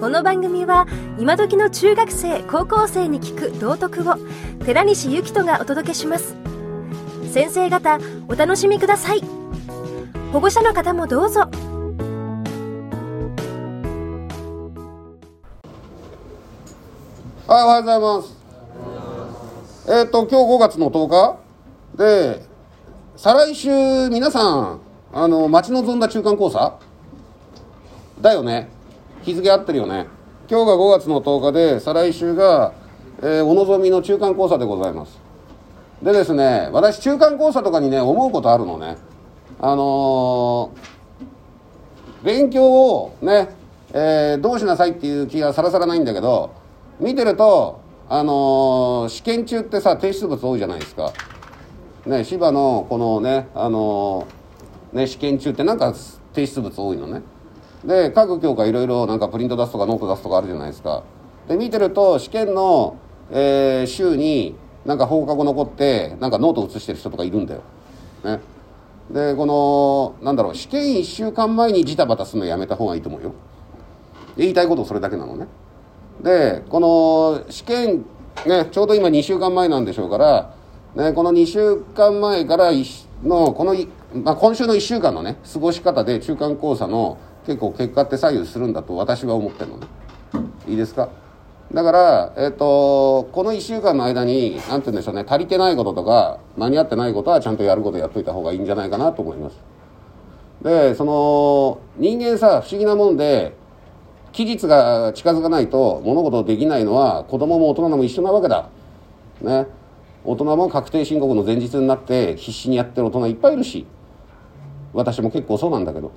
この番組は今時の中学生高校生に聞く道徳を寺西幸人がお届けします。先生方お楽しみください。保護者の方もどうぞ。はい、おはようございます。えっ、と、今日5月の10日？で、再来週、皆さん、あの、待ち望んだ中間考査だよね。日付合ってるよね。今日が5月の10日で、再来週が、えーお望みの中間考査でございます。でですね、私、中間考査とかにね、思うことあるのね。あのー勉強をね、えーどうしなさいっていう気がさらさらないんだけど見てるとあのー試験中ってさ提出物多いじゃないですかね芝のこのねあのね試験中ってなんか提出物多いのねで各教科いろいろなんかプリント出すとかノート出すとかあるじゃないですか。で見てると試験の、えー週になんか放課後残ってなんかノート写してる人とかいるんだよ。ね。でこのなんだろう試験1週間前にジタバタするのやめた方がいいと思うよ。言いたいことそれだけなのね。でこの試験ねちょうど今2週間前なんでしょうから、ね、この2週間前からのこの、まあ、今週の1週間のね過ごし方で中間考査の結構結果って左右するんだと私は思ってるのね。いいですか？だから、えっとこの1週間の間に何て言うんでしょうね足りてないこととか間に合ってないことはちゃんとやることやっといた方がいいんじゃないかなと思います。でその人間さ不思議なもんで期日が近づかないと物事できないのは子供も大人も一緒なわけだ。ね。大人も確定申告の前日になって必死にやってる大人いっぱいいるし私も結構そうなんだけど。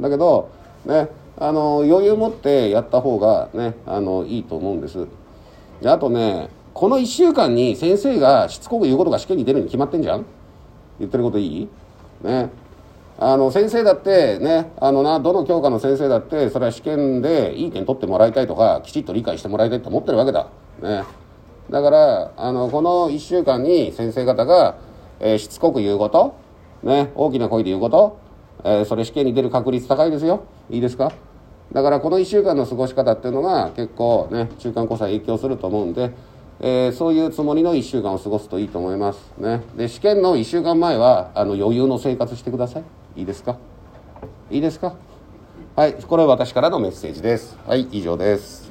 だけどね。あの余裕持ってやった方がねあのいいと思うんです。であとねこの1週間に先生がしつこく言うことが試験に出るに決まってんじゃん？言ってることいい？ね。あの先生だってねあのなどの教科の先生だってそれは試験でいい点取ってもらいたいとかきちっと理解してもらいたいと思ってるわけだ。ね。だからあのこの1週間に先生方が、えーしつこく言うことね大きな声で言うこと、えーそれ試験に出る確率高いですよ。いいですか？だからこの1週間の過ごし方っていうのが結構ね中間交差影響すると思うんで、えーそういうつもりの1週間を過ごすといいと思いますね。で試験の1週間前はあの余裕の生活してください。いいですか？いいですか？はいこれは私からのメッセージです。はい以上です。